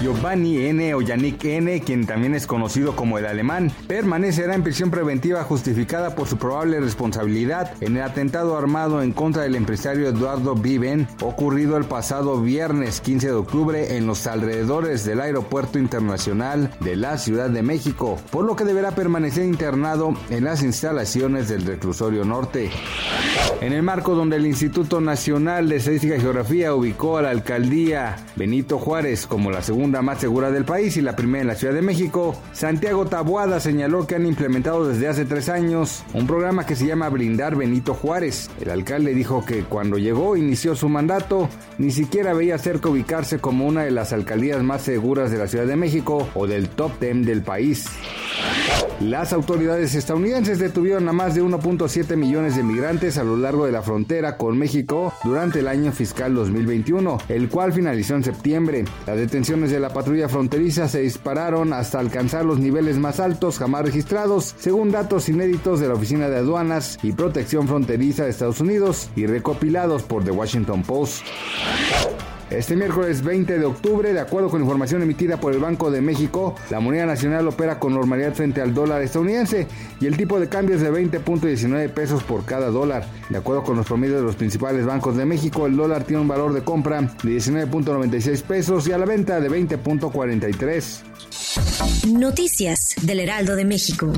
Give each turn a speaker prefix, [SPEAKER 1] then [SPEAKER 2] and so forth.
[SPEAKER 1] Giovanni N. o Yannick N., quien también es conocido como el alemán, permanecerá en prisión preventiva justificada por su probable responsabilidad en el atentado armado en contra del empresario Eduardo Viven, ocurrido el pasado viernes 15 de octubre en los alrededores del Aeropuerto Internacional de la Ciudad de México, por lo que deberá permanecer internado en las instalaciones del reclusorio norte. En el marco donde el Instituto Nacional de Estadística y Geografía ubicó a la alcaldía Benito Juárez como la segunda más segura del país y la primera en la Ciudad de México, Santiago Tabuada señaló que han implementado desde hace tres años un programa que se llama Brindar Benito Juárez. El alcalde dijo que cuando llegó, inició su mandato, ni siquiera veía cerca ubicarse como una de las alcaldías más seguras de la Ciudad de México o del top 10 del país. Las autoridades estadounidenses detuvieron a más de 1.7 millones de migrantes a lo largo de la frontera con México durante el año fiscal 2021, el cual finalizó en septiembre. Las detenciones de la patrulla fronteriza se dispararon hasta alcanzar los niveles más altos jamás registrados, según datos inéditos de la Oficina de Aduanas y Protección Fronteriza de Estados Unidos y recopilados por The Washington Post. Este miércoles 20 de octubre, de acuerdo con información emitida por el Banco de México, la moneda nacional opera con normalidad frente al dólar estadounidense y el tipo de cambio es de 20.19 pesos por cada dólar. De acuerdo con los promedios de los principales bancos de México, el dólar tiene un valor de compra de 19.96 pesos y a la venta de 20.43.
[SPEAKER 2] Noticias del Heraldo de México.